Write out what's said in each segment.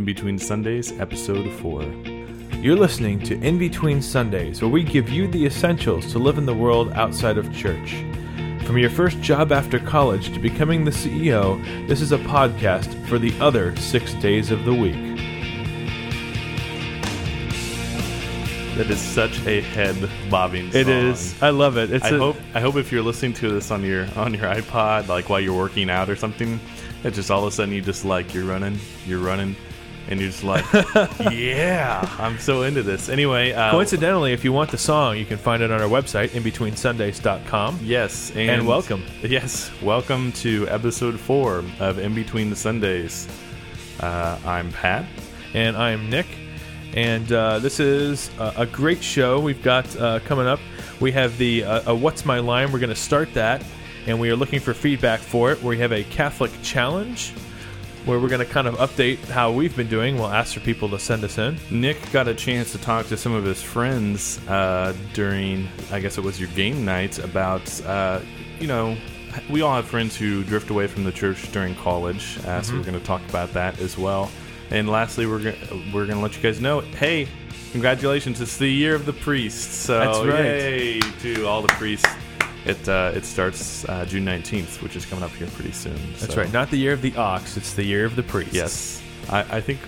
In Between Sundays, Episode 4. You're listening to In Between Sundays, where we give you the essentials to live in the world outside of church. From your first job after college to becoming the CEO, this is a podcast for the other six days of the week. That is such a head bobbing It song. is. I love it. It's I a- hope I hope if you're listening to this on your on your iPod, like while you're working out or something, it just all of a sudden you just like you're running, you're running, and you're just like, yeah, I'm so into this. Anyway, uh, Coincidentally, if you want the song, you can find it on our website, inbetweensundays.com. yes, and, And welcome. Yes, welcome to episode four of In Between the Sundays. Uh, I'm Pat. And I'm Nick. And uh, this is a, a great show we've got uh, coming up. We have the uh, What's My Line? We're going to start that. And we are looking for feedback for it. Where we have a Catholic challenge where we're going to kind of update how we've been doing. We'll ask for people to send us in. Nick got a chance to talk to some of his friends uh, during, I guess it was your game night, about, uh, you know, we all have friends who drift away from the church during college, uh, so we're going to talk about that as well. And lastly, we're gonna, we're going to let you guys know, hey, congratulations, it's the year of the priest. So That's right. yay to all the priests. It uh, it starts uh, June nineteenth, which is coming up here pretty soon. That's so- right. Not the year of the ox, it's the year of the priest. Yes, I, I think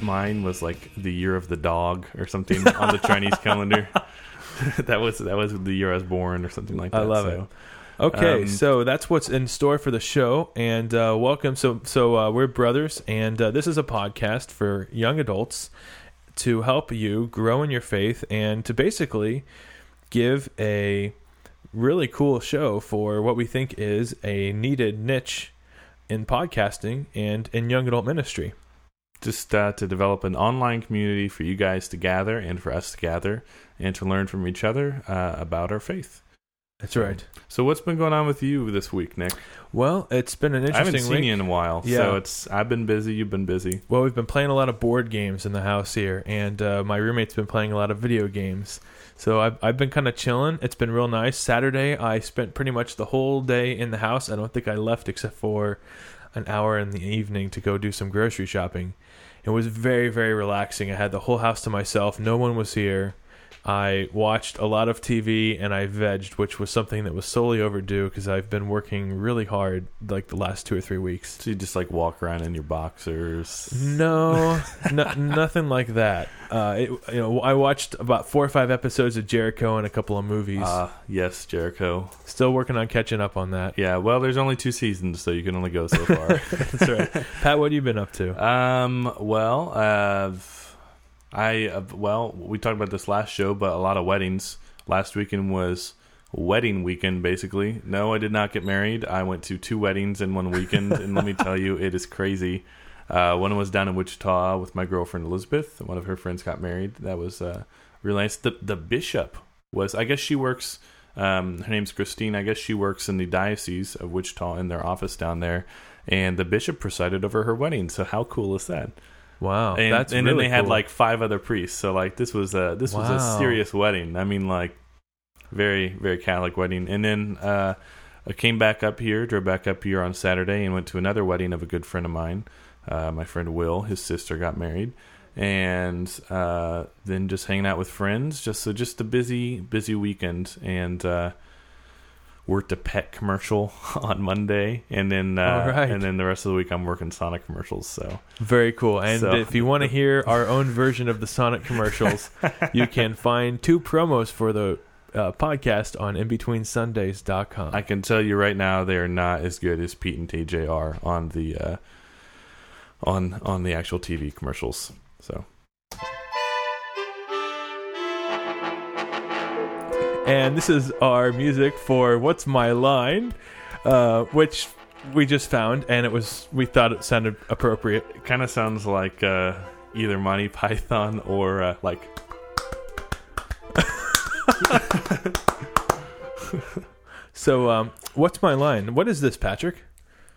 mine was like the year of the dog or something on the Chinese calendar. that was that was the year I was born or something like that. I love so. it. Okay, Um, so that's what's in store for the show, and uh, welcome. So, so uh, we're brothers, and uh, this is a podcast for young adults to help you grow in your faith and to basically give a really cool show for what we think is a needed niche in podcasting and in young adult ministry. Just uh, to develop an online community for you guys to gather and for us to gather and to learn from each other uh, about our faith. That's right. So, what's been going on with you this week, Nick? Well, it's been an interesting. I haven't seen week. you in a while. Yeah. So it's I've been busy. You've been busy. Well, we've been playing a lot of board games in the house here, and uh, my roommate's been playing a lot of video games. So I've, I've been kind of chilling. It's been real nice. Saturday, I spent pretty much the whole day in the house. I don't think I left except for an hour in the evening to go do some grocery shopping. It was very, very relaxing. I had the whole house to myself. No one was here. I watched a lot of TV and I vegged, which was something that was solely overdue because I've been working really hard like the last two or three weeks. So you just like walk around in your boxers. No, no nothing like that. Uh, it, you know, I watched about four or five episodes of Jericho and a couple of movies. Ah, yes, Jericho. Still working on catching up on that. Yeah, well, there's only two seasons, so you can only go so far. That's right. Pat, what have you been up to? um, well, uh, I uh, well, we talked about this last show, but a lot of weddings. Last weekend was wedding weekend, basically. No, I did not get married. I went to two weddings in one weekend, and let me tell you, it is crazy. Uh, one was down in Wichita with my girlfriend Elizabeth. One of her friends got married. That was uh, really nice. The the bishop was, I guess she works. Um, her name's Christine. I guess she works in the diocese of Wichita in their office down there, and the bishop presided over her wedding. So how cool is that? Wow, and, that's and really then they had like five other priests. So like this was a this was a serious wedding. I mean like very very Catholic wedding. And then uh, I came back up here, drove back up here on Saturday, and went to another wedding of a good friend of mine. Uh, my friend Will, his sister got married, and uh, then just hanging out with friends. Just so just a busy busy weekend and. Worked a pet commercial on Monday, and then uh, right. and then the rest of the week I'm working Sonic commercials. So very cool. And So- if you want to hear our own version of the Sonic commercials, you can find two promos for the uh, podcast on InBetweenSundays.com. I can tell you right now they are not as good as Pete and TJ are on the uh, on on the actual TV commercials. So And this is our music for What's My Line, uh, which we just found, and it was we thought it sounded appropriate. it kind of sounds like uh, either Monty Python or uh, like So, um, what's my line? What is this, Patrick?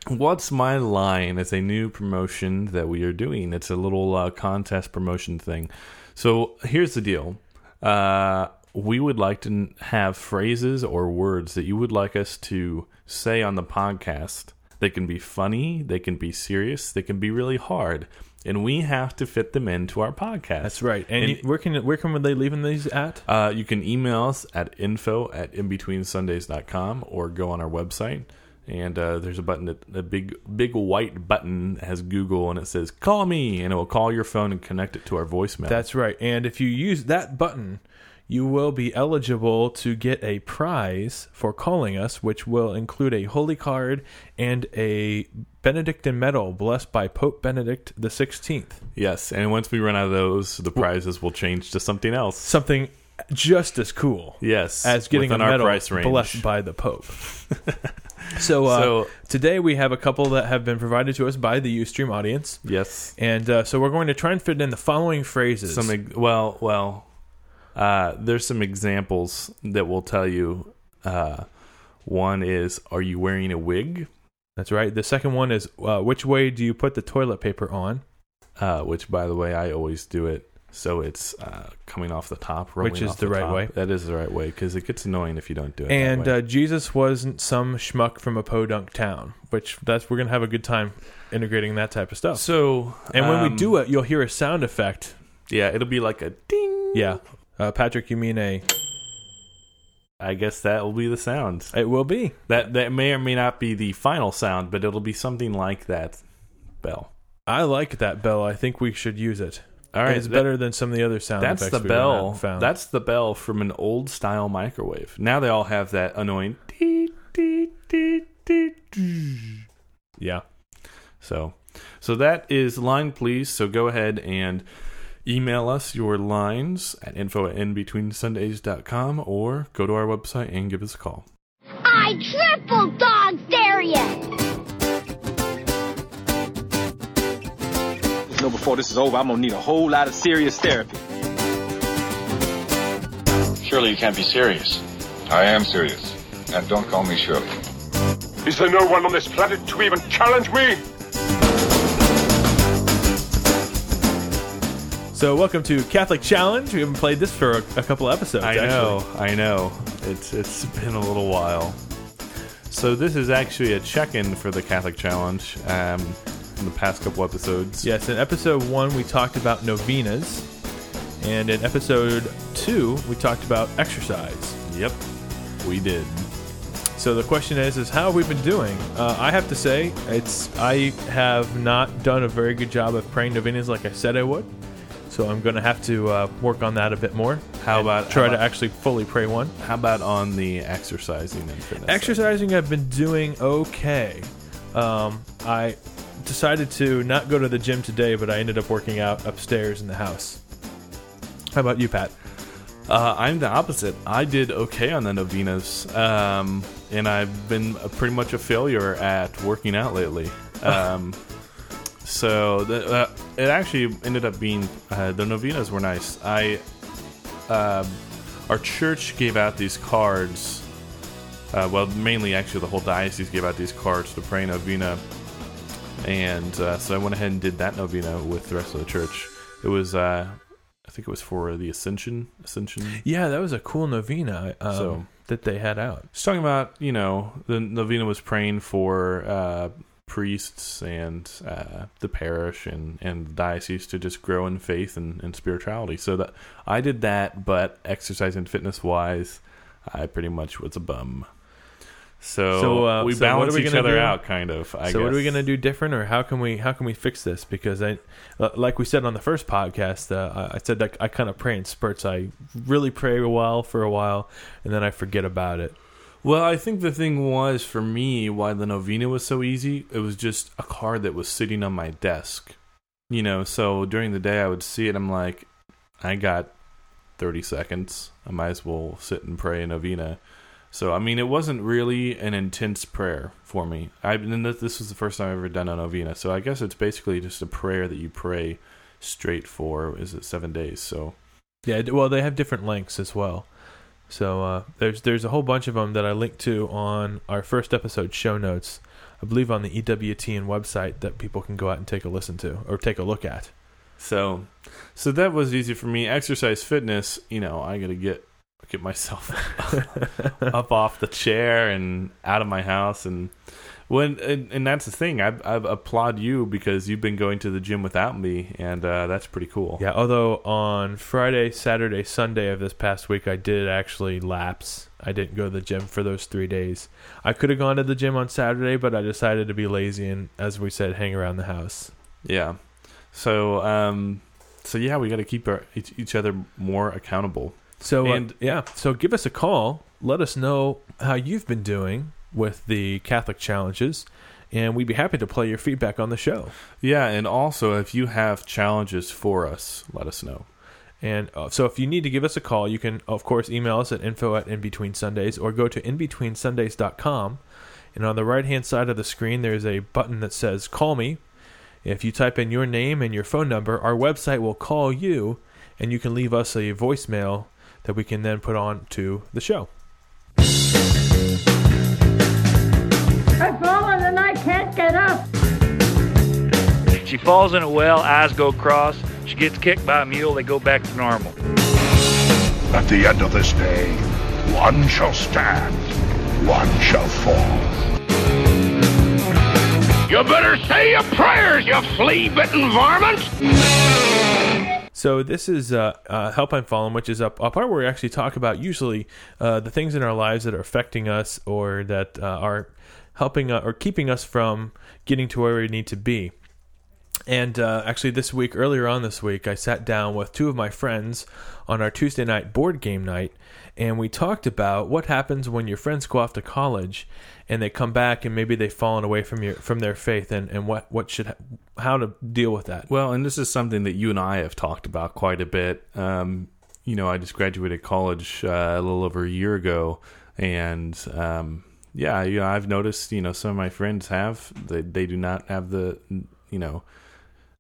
What's My Line is a new promotion that we are doing. It's a little uh, contest promotion thing. So here's the deal. Uh, we would like to have phrases or words that you would like us to say on the podcast They can be funny, they can be serious, they can be really hard, and we have to fit them into our podcast. That's right. And, And- you, where can where can we they leaving these at? Uh, you can email us at info at inbetweensundays.com or go on our website. And uh, there's a button, that, a big, big white button that has Google, and it says "Call me," and it will call your phone and connect it to our voicemail. That's right. And if you use that button, you will be eligible to get a prize for calling us, which will include a holy card and a Benedictine medal blessed by Pope Benedict the Sixteenth. yes. And once we run out of those, the prizes will change to something else. Something just as cool Yes, as getting a medal blessed by the Pope. so, uh, So- today we have a couple that have been provided to us by the UStream audience. yes, And uh, so we're going to try and fit in the following phrases. some well, well. Uh, there's some examples that will tell you. Uh, one is, are you wearing a wig? That's right. The second one is uh, which way do you put the toilet paper on? uh, which by the way I always do it so it's uh, coming off the top, Which is off the right top. way. That is the right way because it gets annoying if you don't do it. And that way. uh, Jesus wasn't some schmuck from a podunk town, which that's we're gonna have a good time integrating that type of stuff. so, And when we um, do it, you'll hear a sound effect. yeah, it'll be like a ding. Yeah, uh, Patrick, you mean a? I guess that will be the sound. It will be. That that may or may not be the final sound, but it'll be something like that bell. I like that bell. I think we should use it. All right, it's that- better than some of the other sound That's effects the we've gone out bell. Found. That's the bell from an old style microwave. Now they all have that annoying. dee, dee, dee. yeah. So, so that is line please. So go ahead and email us your lines at info at inbetweensundays.com or go to our website and give us a call. I triple dog dare you! You know, before this is over, I'm gonna need a whole lot of serious therapy. Surely you can't be serious. I am serious. And don't call me Shirley. Is there no one on this planet to even challenge me? So welcome to Catholic Challenge. We haven't played this for a, a couple episodes. I actually. know, I know. It's it's been a little while. So this is actually a check-in for the Catholic Challenge. Um, in the past couple episodes. Yes, in episode one, we talked about novenas. And in episode two, we talked about exercise. Yep. We did. So the question is, is how have we been doing? Uh, I have to say, it's I have not done a very good job of praying novenas like I said I would. So I'm going to have to uh, work on that a bit more. How about- try how to actually fully pray one? How about on the exercising and fitness? Exercising, I've been doing okay. Um, I decided to not go to the gym today, but I ended up working out upstairs in the house. How about you, Pat? Uh, I'm the opposite. I did okay on the novenas, um, and I've been a, pretty much a failure at working out lately. Um, so the, uh, it actually ended up being uh, the novenas were nice. I um our church gave out these cards. Uh, well, mainly actually the whole diocese gave out these cards to pray novena, and uh, so I went ahead and did that novena with the rest of the church. It was. Uh, I think it was for the Ascension. Ascension. Yeah, that was a cool novena um, So- that they had out. Just talking about, you know, the novena was praying for uh, priests and uh, the parish and, and the diocese to just grow in faith and, and spirituality. So that I did that, but exercise and fitness wise, I pretty much was a bum. So, So, uh, we so balance we each other do? out, kind of. I so what are we gonna do different, or how can we how can we fix this? Because I, uh, like we said on the first podcast, uh, I I said that I kind of pray in spurts. I really pray a while for a while, and then I forget about it. Well, I think the thing was for me why the novena was so easy. It was just a card that was sitting on my desk, you know. So during the day, I would see it. I'm like, I got thirty seconds. I might as well sit and pray a novena. So I mean, it wasn't really an intense prayer for me. I and this was the first time I've ever done a novena. So I guess it's basically just a prayer that you pray straight for. Is it seven days? So Yeah, well, they have different lengths as well. So uh, there's there's a whole bunch of them that I linked to on our first episode show notes. I believe on the EWTN website that people can go out and take a listen to or take a look at. So, so that was easy for me. Exercise, fitness. You know, I got to get get myself up off the chair and out of my house. And When and, and that's the thing. I, I applaud you because you've been going to the gym without me, and uh, that's pretty cool. Yeah, although on Friday, Saturday, Sunday of this past week, I did actually lapse. I didn't go to the gym for those three days. I could have gone to the gym on Saturday, but I decided to be lazy and, as we said, hang around the house. Yeah. So um, so yeah, we got to keep our, each, each other more accountable. So uh, And- yeah, so give us a call. Let us know how you've been doing with the Catholic challenges, and we'd be happy to play your feedback on the show. Yeah, and also if you have challenges for us, let us know. And uh, so if you need to give us a call, you can, of course, email us at info at inbetweensundays or go to inbetweensundays.com. And on the right hand side of the screen, there's a button that says Call Me. If you type in your name and your phone number, our website will call you and you can leave us a voicemail that we can then put on to the show. I've fallen and I can't get up. She falls in a well, eyes go cross. She gets kicked by a mule, they go back to normal. At the end of this day, one shall stand, one shall fall. You better say your prayers, you flea-bitten varmint! So this is uh, uh, Help I'm Fallen, which is a, a part where we actually talk about usually uh, the things in our lives that are affecting us or that uh, are helping uh, or keeping us from getting to where we need to be. And uh, actually, this week, earlier on this week, I sat down with two of my friends on our Tuesday night board game night, and we talked about what happens when your friends go off to college and they come back and maybe they've fallen away from your from their faith, and, and what what should how to deal with that. Well, and this is something that you and I have talked about quite a bit. Um, you know, I just graduated college uh, a little over a year ago, and um, yeah, you know, I've noticed. You know, some of my friends have they they do not have the you know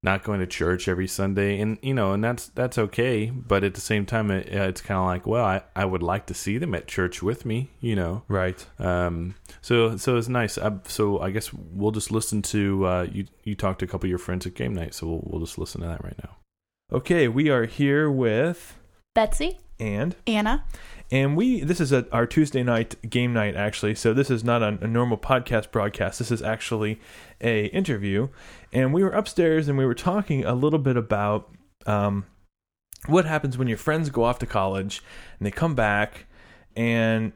not going to church every Sunday, and you know, and that's that's okay. But at the same time, it, it's kind of like, well, I, I would like to see them at church with me, you know. Right. Um, so so it's nice. I, so I guess we'll just listen to uh, you. You talked to a couple of your friends at game night, so we'll we'll just listen to that right now. Okay, we are here with Betsy, and Anna, and we this is a, our Tuesday night game night actually. So this is not a, a normal podcast broadcast. This is actually a interview, and we were upstairs and we were talking a little bit about um, what happens when your friends go off to college and they come back and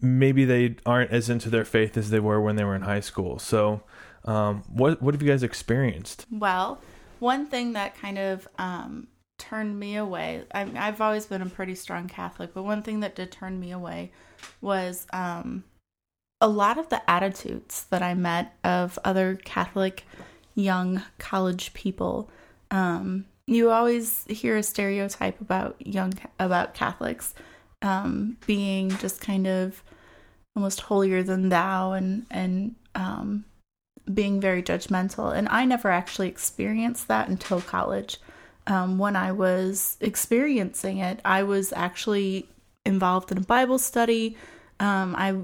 maybe they aren't as into their faith as they were when they were in high school. So um, what what have you guys experienced? Well, one thing that kind of um, turned me away, I, I've always been a pretty strong Catholic, but one thing that did turn me away was um, a lot of the attitudes that I met of other Catholic young college people. Um, you always hear a stereotype about young about Catholics um, being just kind of almost holier than thou and and um, being very judgmental. And I never actually experienced that until college. Um, when I was experiencing it, I was actually involved in a Bible study. Um, I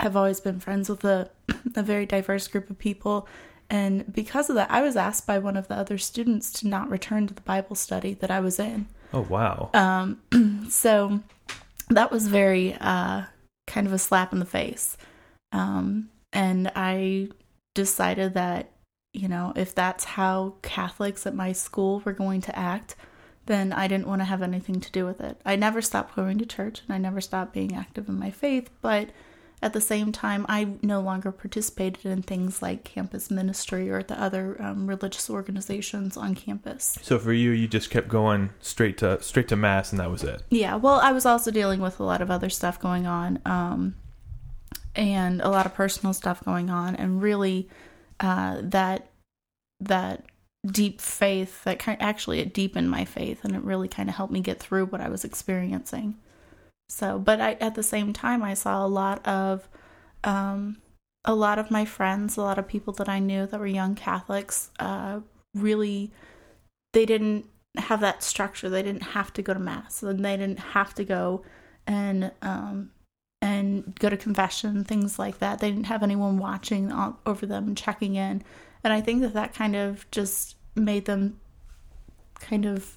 have always been friends with a, a very diverse group of people. And because of that, I was asked by one of the other students to not return to the Bible study that I was in. Oh wow. Um, so that was very uh, kind of a slap in the face. Um, and I decided that, you know, if that's how Catholics at my school were going to act, then I didn't want to have anything to do with it. I never stopped going to church and I never stopped being active in my faith, but at the same time, I no longer participated in things like campus ministry or the other um, religious organizations on campus. So for you, you just kept going straight to straight to mass, and that was it. Yeah, well, I was also dealing with a lot of other stuff going on, um, and a lot of personal stuff going on, and really, uh, that that deep faith that kind actually it deepened my faith, and it really kind of helped me get through what I was experiencing. So, but I at the same time, I saw a lot of, um, a lot of my friends, a lot of people that I knew that were young Catholics, uh, really, they didn't have that structure. They didn't have to go to mass, and they didn't have to go and um and go to confession, things like that. They didn't have anyone watching over them checking in, and I think that that kind of just made them kind of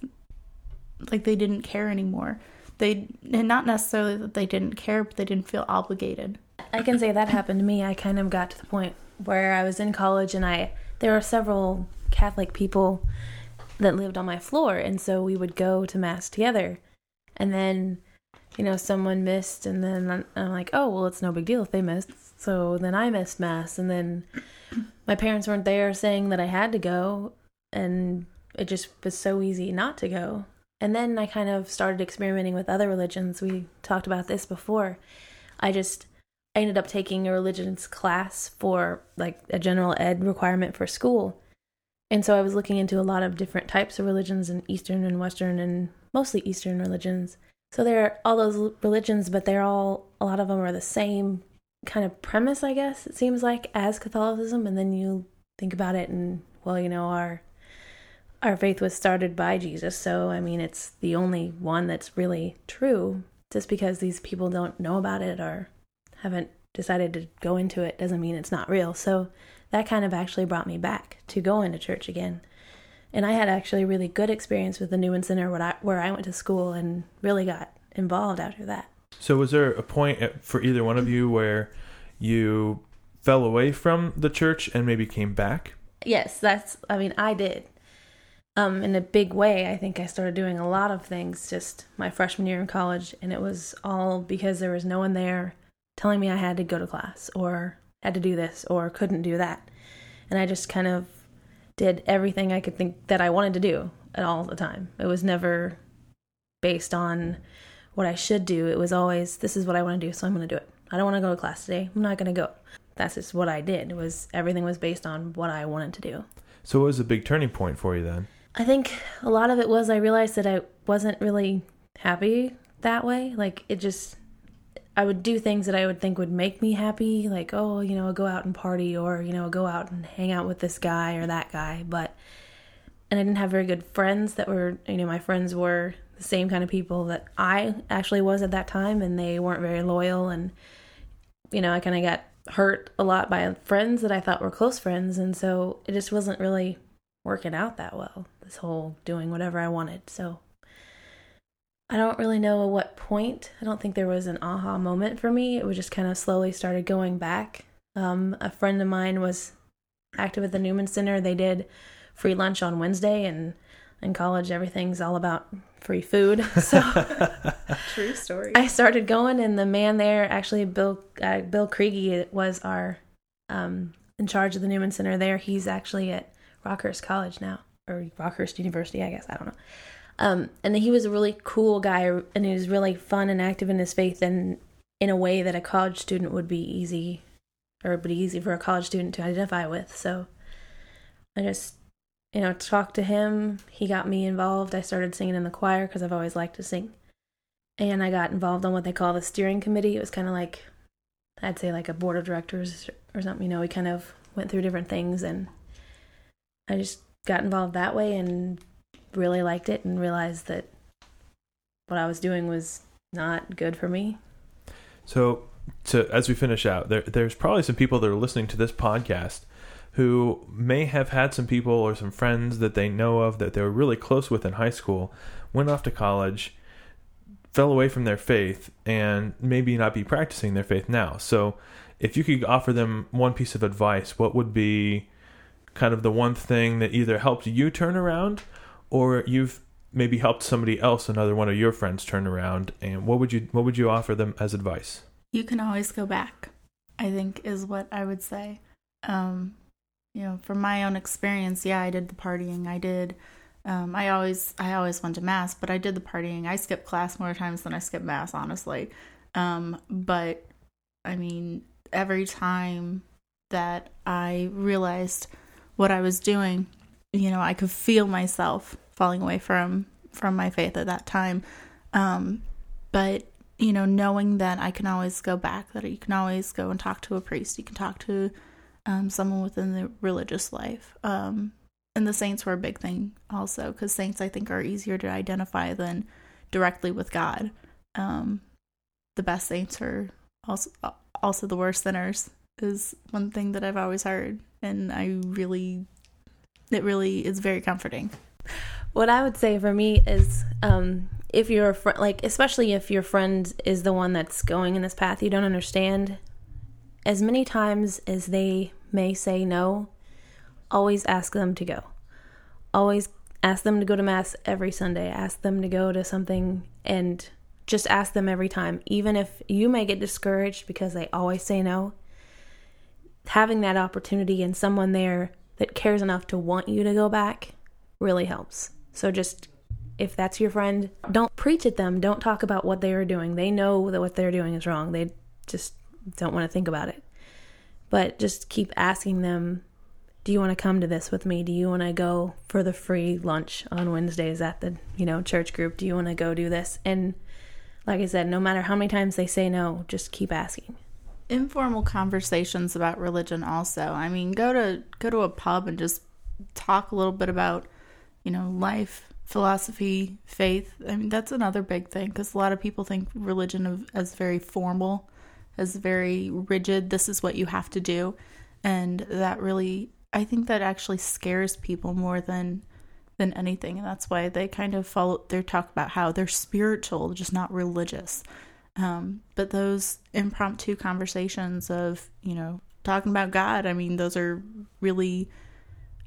like they didn't care anymore. They and not necessarily that they didn't care, but they didn't feel obligated. I can say that happened to me. I kind of got to the point where I was in college and I there were several Catholic people that lived on my floor and so we would go to mass together. And then you know someone missed and then I'm, like, "Oh, well it's no big deal if they missed." So then I missed mass and then my parents weren't there saying that I had to go and it just was so easy not to go. And then I kind of started experimenting with other religions. We talked about this before. I just I ended up taking a religions class for like a general ed requirement for school. And so I was looking into a lot of different types of religions in Eastern and Western and mostly Eastern religions. So there are all those religions, but they're all, a lot of them are the same kind of premise, I guess, it seems like, as Catholicism. And then you think about it and, well, you know, our our faith was started by Jesus, so I mean, it's the only one that's really true. Just because these people don't know about it or haven't decided to go into it doesn't mean it's not real. So that kind of actually brought me back to go into church again. And I had actually a really good experience with the Newman Center where I, where I went to school and really got involved after that. So was there a point for either one of you where you fell away from the church and maybe came back? Yes, that's I mean, I did um, in a big way. I think I started doing a lot of things just my freshman year in college, and it was all because there was no one there telling me I had to go to class or had to do this or couldn't do that. And I just kind of did everything I could think that I wanted to do at all the time. It was never based on what I should do. It was always, this is what I want to do, so I'm going to do it. I don't want to go to class today. I'm not going to go. That's just what I did. It was everything was based on what I wanted to do. So, what was a big turning point for you then? I think a lot of it was I realized that I wasn't really happy that way. Like it just I would do things that I would think would make me happy, like oh, you know, go out and party or, you know, go out and hang out with this guy or that guy, but and I didn't have very good friends that were, you know, my friends were the same kind of people that I actually was at that time and they weren't very loyal. And you know, I kind of got hurt a lot by friends that I thought were close friends. And so it just wasn't really working out that well this whole doing whatever I wanted. So I don't really know at what point. I don't think there was an aha moment for me. It was just kind of slowly started going back. Um, a friend of mine was active at the Newman Center. They did free lunch on Wednesday, and in college, everything's all about free food. So true story. I started going, and the man there, actually, Bill uh, Bill Kriege, was our um, in charge of the Newman Center. There, he's actually at Rockhurst College now or Rockhurst University, I guess. I don't know. Um, and he was a really cool guy, and he was really fun and active in his faith, and in a way that a college student would be easy, or would be easy for a college student to identify with. So I just, you know, talked to him. He got me involved. I started singing in the choir because I've always liked to sing, and I got involved on what they call the steering committee. It was kind of like, I'd say, like a board of directors or something. You know, we kind of went through different things, and I just got involved that way and really liked it and realized that what I was doing was not good for me. So, to as we finish out, there there's probably some people that are listening to this podcast who may have had some people or some friends that they know of that they were really close with in high school, went off to college, fell away from their faith, and maybe not be practicing their faith now. So, if you could offer them one piece of advice, what would be kind of the one thing that either helped you turn around or you've maybe helped somebody else another one of your friends turn around and what would you what would you offer them as advice? You can always go back i think is what i would say. Um you know from my own experience yeah i did the partying. I did um i always i always went to mass but i did the partying. I skipped class more times than i skipped mass honestly. Um but i mean every time that i realized what I was doing, you know, I could feel myself falling away from from my faith at that time. Um, but you know, knowing that I can always go back, that you can always go and talk to a priest, you can talk to um, someone within the religious life. Um, and the saints were a big thing also, because saints I think are easier to identify than directly with God. Um, the best saints are also also the worst sinners is one thing that I've always heard and I really it really is very comforting. What I would say for me is um if you're a friend like especially if your friend is the one that's going in this path you don't understand as many times as they may say no, always ask them to go. Always ask them to go to Mass every Sunday. Ask them to go to something and just ask them every time. Even if you may get discouraged because they always say no, having that opportunity and someone there that cares enough to want you to go back really helps. So just if that's your friend, don't preach at them. Don't talk about what they are doing. They know that what they're doing is wrong. They just don't want to think about it. But just keep asking them, do you want to come to this with me? Do you want to go for the free lunch on Wednesdays at the, you know, church group? Do you want to go do this? And like I said, no matter how many times they say no, just keep asking informal conversations about religion also. I mean go to go to a pub and just talk a little bit about you know life philosophy faith. I mean that's another big thing because a lot of people think religion as very formal as very rigid this is what you have to do. And that really i think that actually scares people more than than anything. And that's why they kind of follow their talk about how they're spiritual just not religious um, but those impromptu conversations of, you know, talking about God, I mean, those are really,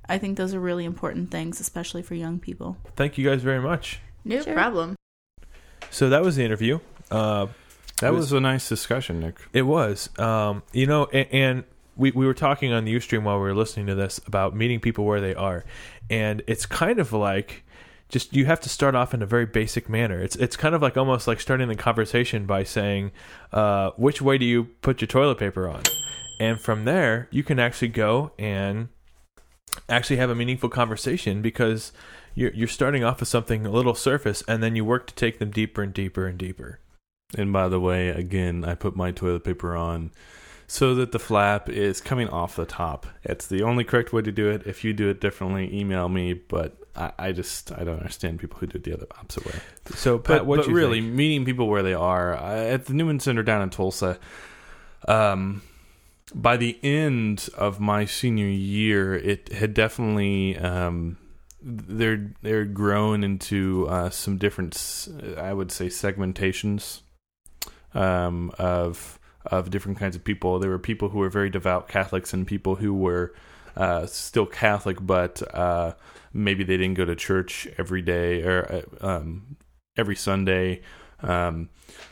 I think those are really important things, especially for young people. Thank you guys very much. No sure. problem. So that was the interview. Uh, that was, was, a nice discussion, Nick. It was. Um, you know, and, and we, we were talking on the Ustream while we were listening to this about meeting people where they are. And it's kind of like just you have to start off in a very basic manner. It's it's kind of like almost like starting the conversation by saying, uh, "Which way do you put your toilet paper on?" And from there, you can actually go and actually have a meaningful conversation because you're you're starting off with something a little surface, and then you work to take them deeper and deeper and deeper. And by the way, again, I put my toilet paper on so that the flap is coming off the top. It's the only correct way to do it. If you do it differently, email me. But I, I just I don't understand people who do it the other opposite way. So, Pat, but, but really think? meeting people where they are I, at the Newman Center down in Tulsa. Um, by the end of my senior year, it had definitely um, they're they're grown into uh, some different, I would say, segmentations um, of of different kinds of people. There were people who were very devout Catholics and people who were uh, still Catholic, but uh, maybe they didn't go to church every day or uh, um, every Sunday, um,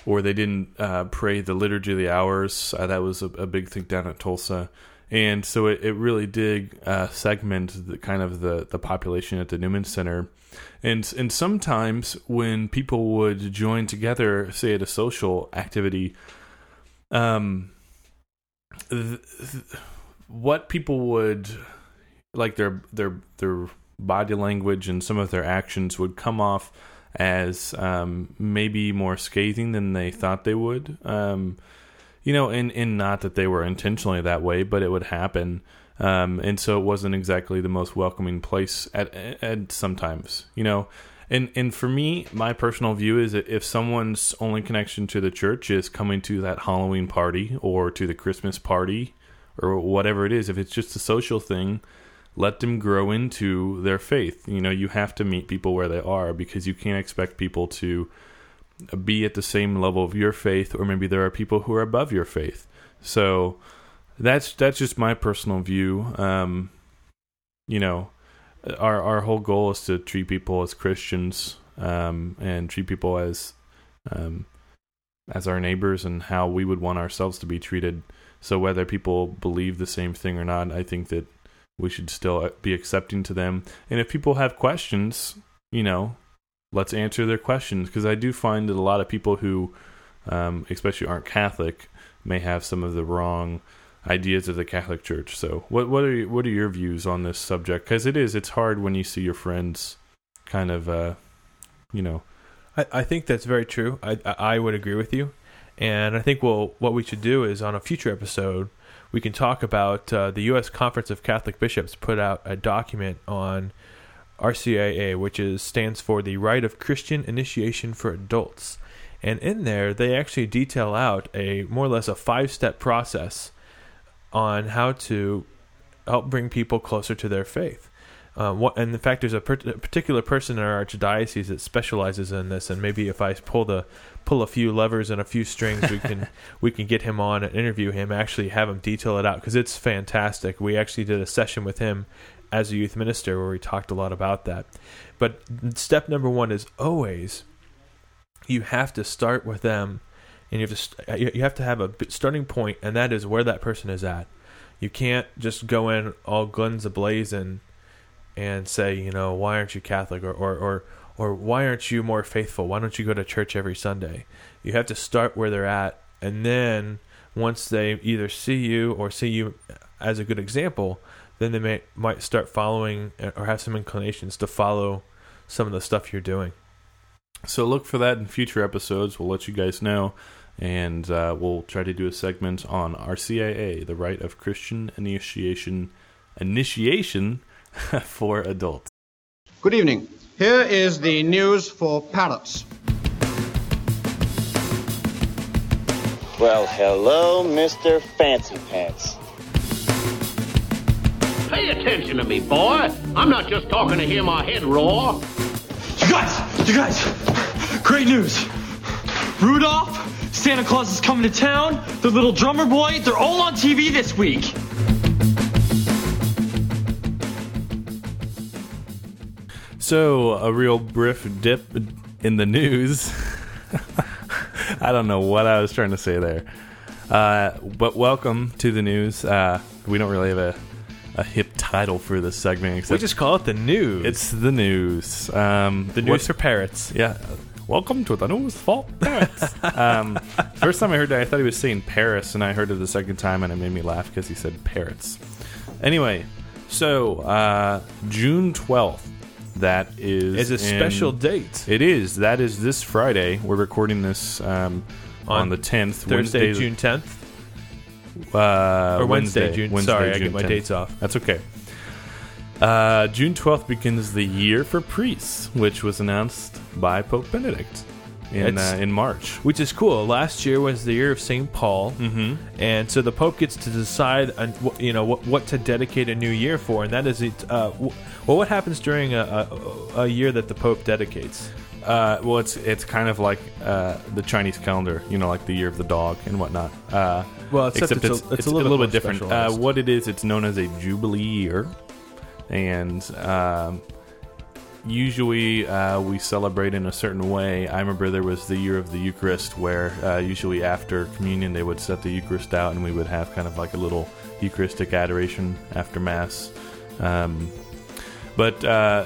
or they didn't uh, pray the liturgy of the hours. Uh, that was a, a, big thing down at Tulsa, and so it, it really did uh, segment the kind of the the population at the Newman Center. And and sometimes when people would join together, say at a social activity, um, th- th- what people would like their their their body language and some of their actions would come off as um, maybe more scathing than they thought they would. Um, you know, and, and not that they were intentionally that way, but it would happen. Um, and so it wasn't exactly the most welcoming place at, at sometimes, you know. And and for me, my personal view is that if someone's only connection to the church is coming to that Halloween party or to the Christmas party or whatever it is, if it's just a social thing, let them grow into their faith. You know, you have to meet people where they are because you can't expect people to be at the same level of your faith or maybe there are people who are above your faith. So that's that's just my personal view. Um, you know, our our whole goal is to treat people as Christians um, and treat people as um, as our neighbors and how we would want ourselves to be treated. So whether people believe the same thing or not, I think that we should still uh, be accepting to them. And if people have questions, you know, let's answer their questions because I do find that a lot of people who, um, especially aren't Catholic, may have some of the wrong ideas of the Catholic Church. So, what what are what are your views on this subject? Because it is it's hard when you see your friends kind of, uh, you know. I, I think that's very true. I I would agree with you, and I think well what we should do is on a future episode we can talk about uh, the U.S. Conference of Catholic Bishops put out a document on RCIA, which is stands for the Rite of Christian Initiation for Adults, and in there they actually detail out a more or less a five step process on how to help bring people closer to their faith. Uh, what, and in fact, there's a, per- a particular person in our archdiocese that specializes in this, and maybe if I pull the pull a few levers and a few strings, we can we can get him on and interview him. Actually, have him detail it out because it's fantastic. We actually did a session with him as a youth minister where we talked a lot about that. But step number one is always you have to start with them, and you have to st- uh, you have to have a starting point, and that is where that person is at. You can't just go in all guns ablazing and say, you know, why aren't you Catholic or, or, or, or why aren't you more faithful? Why don't you go to church every Sunday? You have to start where they're at, and then once they either see you or see you as a good example, then they may might start following uh, or have some inclinations to follow some of the stuff you're doing. So look for that in future episodes. We'll let you guys know, and uh, we'll try to do a segment on RCIA, the rite of Christian initiation, initiation for adults. Good evening. Here is the news for parrots. Well, hello, Mr. Fancy Pants. Pay attention to me, boy. I'm not just talking to hear my head roar. You guys, you guys, great news. Rudolph, Santa Claus is coming to town, the little drummer boy, they're all on TV this week. So a real brief dip in the news. I don't know what I was trying to say there. Uh, but welcome to the news. Uh, we don't really have a, a hip title for this segment. Except We just call it the news. It's the news. Um, the news what- for parrots. Yeah. Welcome to the news for parrots. um, first time I heard that, I thought he was saying Paris, and I heard it the second time, and it made me laugh because he said parrots. Anyway, so uh, June twelfth. That is Is a in- special date. It is. That is this Friday. We're recording this um, on, On the tenth, Thursday, June 10th? uh, Or Wednesday, June- sorry, I get my 10th. dates off. That's okay. Uh, June 12th begins the year for priests, which was announced by Pope Benedict in It's- uh, in March. Which is cool. Last year was the year of St. Paul, mm-hmm. and so the Pope gets to decide, on, wh- you know, what, what to dedicate a new year for, and that is it. Uh, wh- well, what happens during a, a, a year that the Pope dedicates? Uh, well, it's it's kind of like uh, the Chinese calendar, you know, like the year of the dog and whatnot. Uh, Well, except it's a- it's a little bit more different. Uh, specialized. what it is, it's known as a jubilee year, and um, usually uh, we celebrate in a certain way. I remember there was the year of the Eucharist, where uh, usually after communion they would set the Eucharist out, and we would have kind of like a little Eucharistic adoration after Mass. Um, but uh,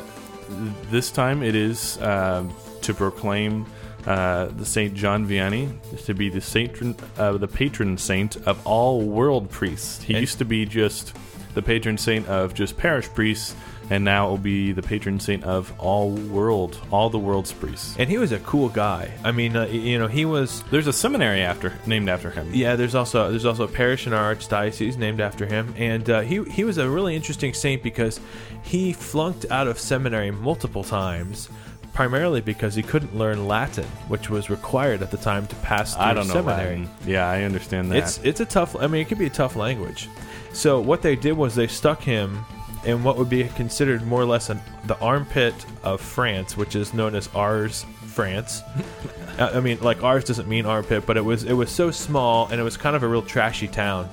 this time it is uh, to proclaim uh, the Saint John Vianney to be the saint, uh, the patron saint of all world priests. He And- used to be just the patron saint of just parish priests, and now will be the patron saint of all world, all the world's priests. And he was a cool guy. I mean, uh, you know, he was. There's a seminary after named after him. Yeah, there's also there's also a parish in our archdiocese named after him, and uh, he he was a really interesting saint because he flunked out of seminary multiple times, primarily because he couldn't learn Latin, which was required at the time to pass through I don't know seminary. Latin. Yeah, I understand that. It's it's a tough. I mean, it could be a tough language. So what they did was they stuck him in what would be considered more or less an, the armpit of France, which is known as Ars, France. I mean, like Ars doesn't mean armpit, but it was it was so small and it was kind of a real trashy town.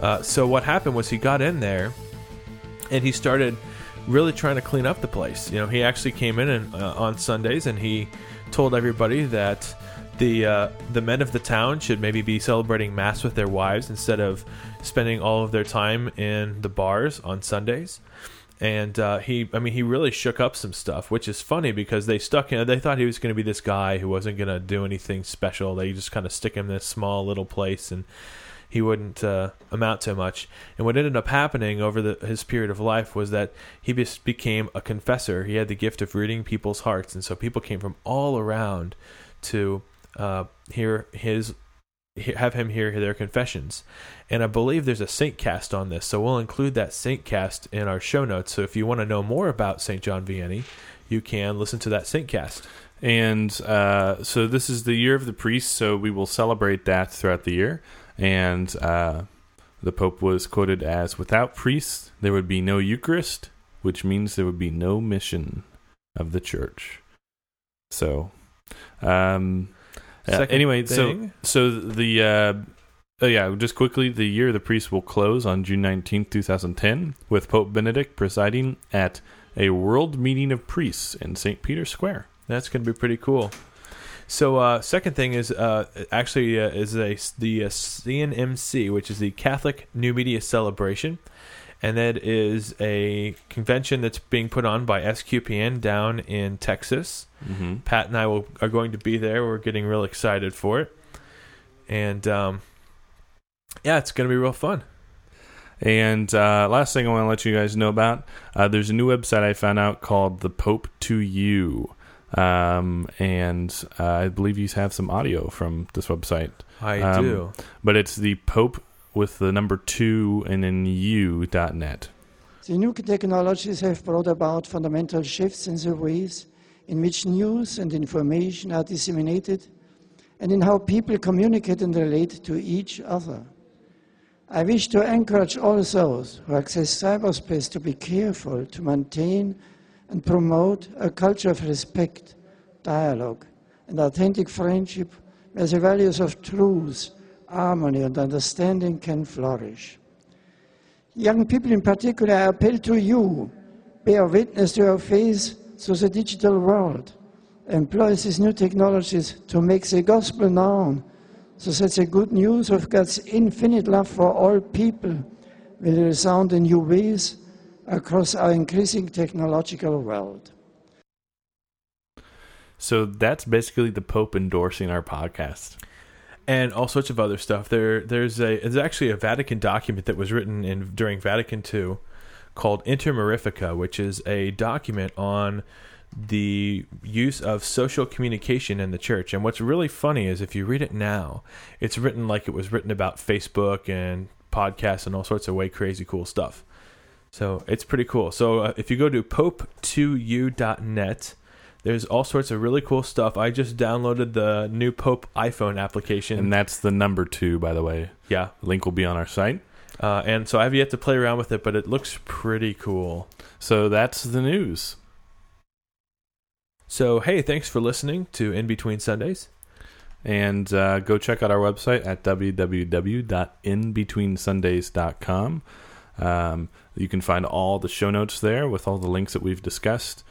Uh, so what happened was he got in there and he started really trying to clean up the place. You know, he actually came in and, uh, on Sundays and he told everybody that the uh, the men of the town should maybe be celebrating mass with their wives instead of spending all of their time in the bars on Sundays. And uh, he, I mean, he really shook up some stuff, which is funny because they stuck him. They thought he was going to be this guy who wasn't going to do anything special. They just kind of stick him in this small little place, and he wouldn't uh, amount to much. And what ended up happening over the, his period of life was that he just became a confessor. He had the gift of reading people's hearts, and so people came from all around to uh, hear his have him hear their confessions. And I believe there's a saint cast on this, so we'll include that saint cast in our show notes. So if you want to know more about Saint John Vianney, you can listen to that saint cast. And uh, so this is the year of the priest, so we will celebrate that throughout the year. And uh, the Pope was quoted as Without priests, there would be no Eucharist which means there would be no mission of the church. So, um, uh, anyway, thing. so so the uh, oh yeah, just quickly, the year of the priest will close on June nineteenth, two thousand ten, with Pope Benedict presiding at a world meeting of priests in St. Peter's Square. That's going to be pretty cool. So, uh, second thing is uh, actually uh, is a the uh, CNMC, which is the Catholic New Media Celebration, and that is a convention that's being put on by SQPN down in Texas. Mm-hmm. Pat and I will, are going to be there. We're getting real excited for it, and um, yeah, it's going to be real fun. And uh, last thing I want to let you guys know about uh, there's a new website I found out called The Pope to You. Um, and uh, I believe you have some audio from this website. I Um, do. But it's the Pope with the number two and then you dot net. The new technologies have brought about fundamental shifts in the ways in which news and information are disseminated and in how people communicate and relate to each other. I wish to encourage all those who access cyberspace to be careful to maintain and promote a culture of respect, dialogue, and authentic friendship where the values of truth, harmony, and understanding can flourish. Young people in particular, I appeal to you, bear witness to your faith through the digital world. Employ these new technologies to make the gospel known so that the good news of God's infinite love for all people will resound in new ways across our increasing technological world. So that's basically the Pope endorsing our podcast. and all sorts of other stuff. There, there's a there's actually a Vatican document that was written in during Vatican II called Inter Mirifica, which is a document on the use of social communication in the church. And what's really funny is if you read it now, it's written like it was written about Facebook and podcasts and all sorts of way crazy cool stuff. So it's pretty cool. So uh, if you go to pope2u.net, there's all sorts of really cool stuff. I just downloaded the new Pope iPhone application. And that's the number two, by the way. Yeah. Link will be on our site. Uh, and so I have yet to play around with it, but it looks pretty cool. So that's the news. So, hey, thanks for listening to In Between Sundays. And uh, go check out our website at www.inbetweensundays.com. Um, you can find all the show notes there with all the links that we've discussed.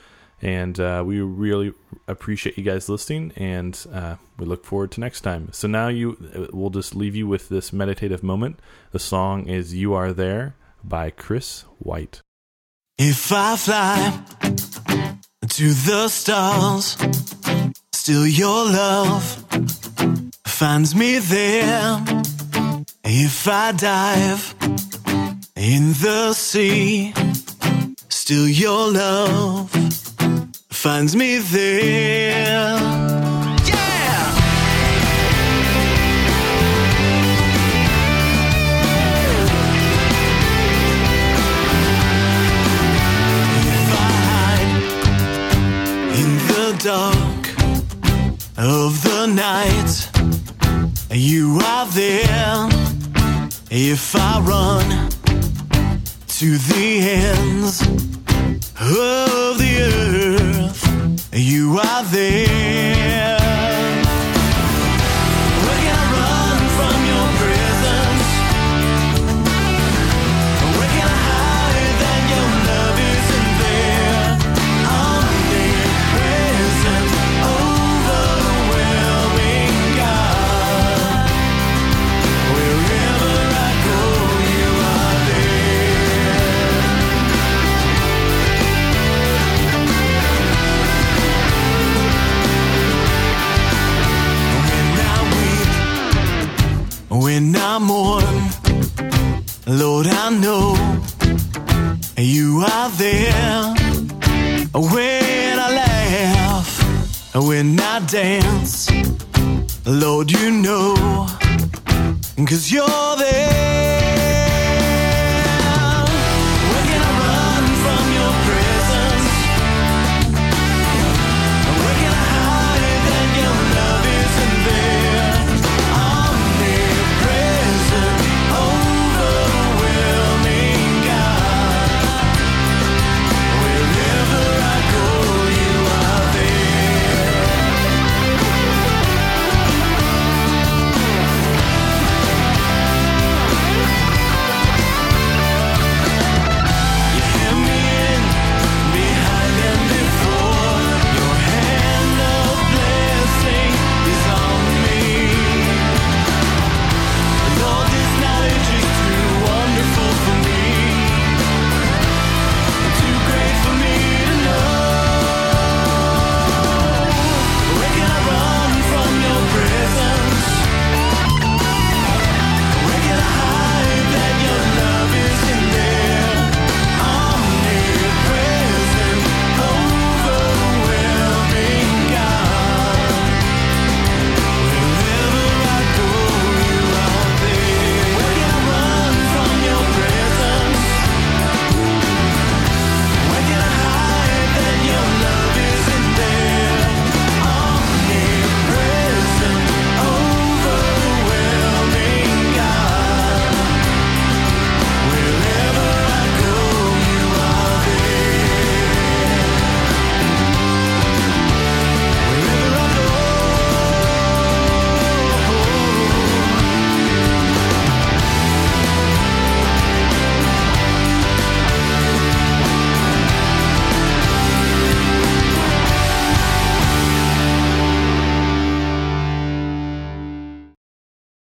And uh, we really appreciate you guys listening, and uh, we look forward to next time. So now you, uh, we'll just leave you with this meditative moment. The song is "You Are There" by Chris White. If I fly to the stars, still your love finds me there. If I dive in the sea, still your love finds me there. Yeah! If I hide in the dark of the night, you are there. If I run to the ends of the earth, you are there. You know, cause you're there.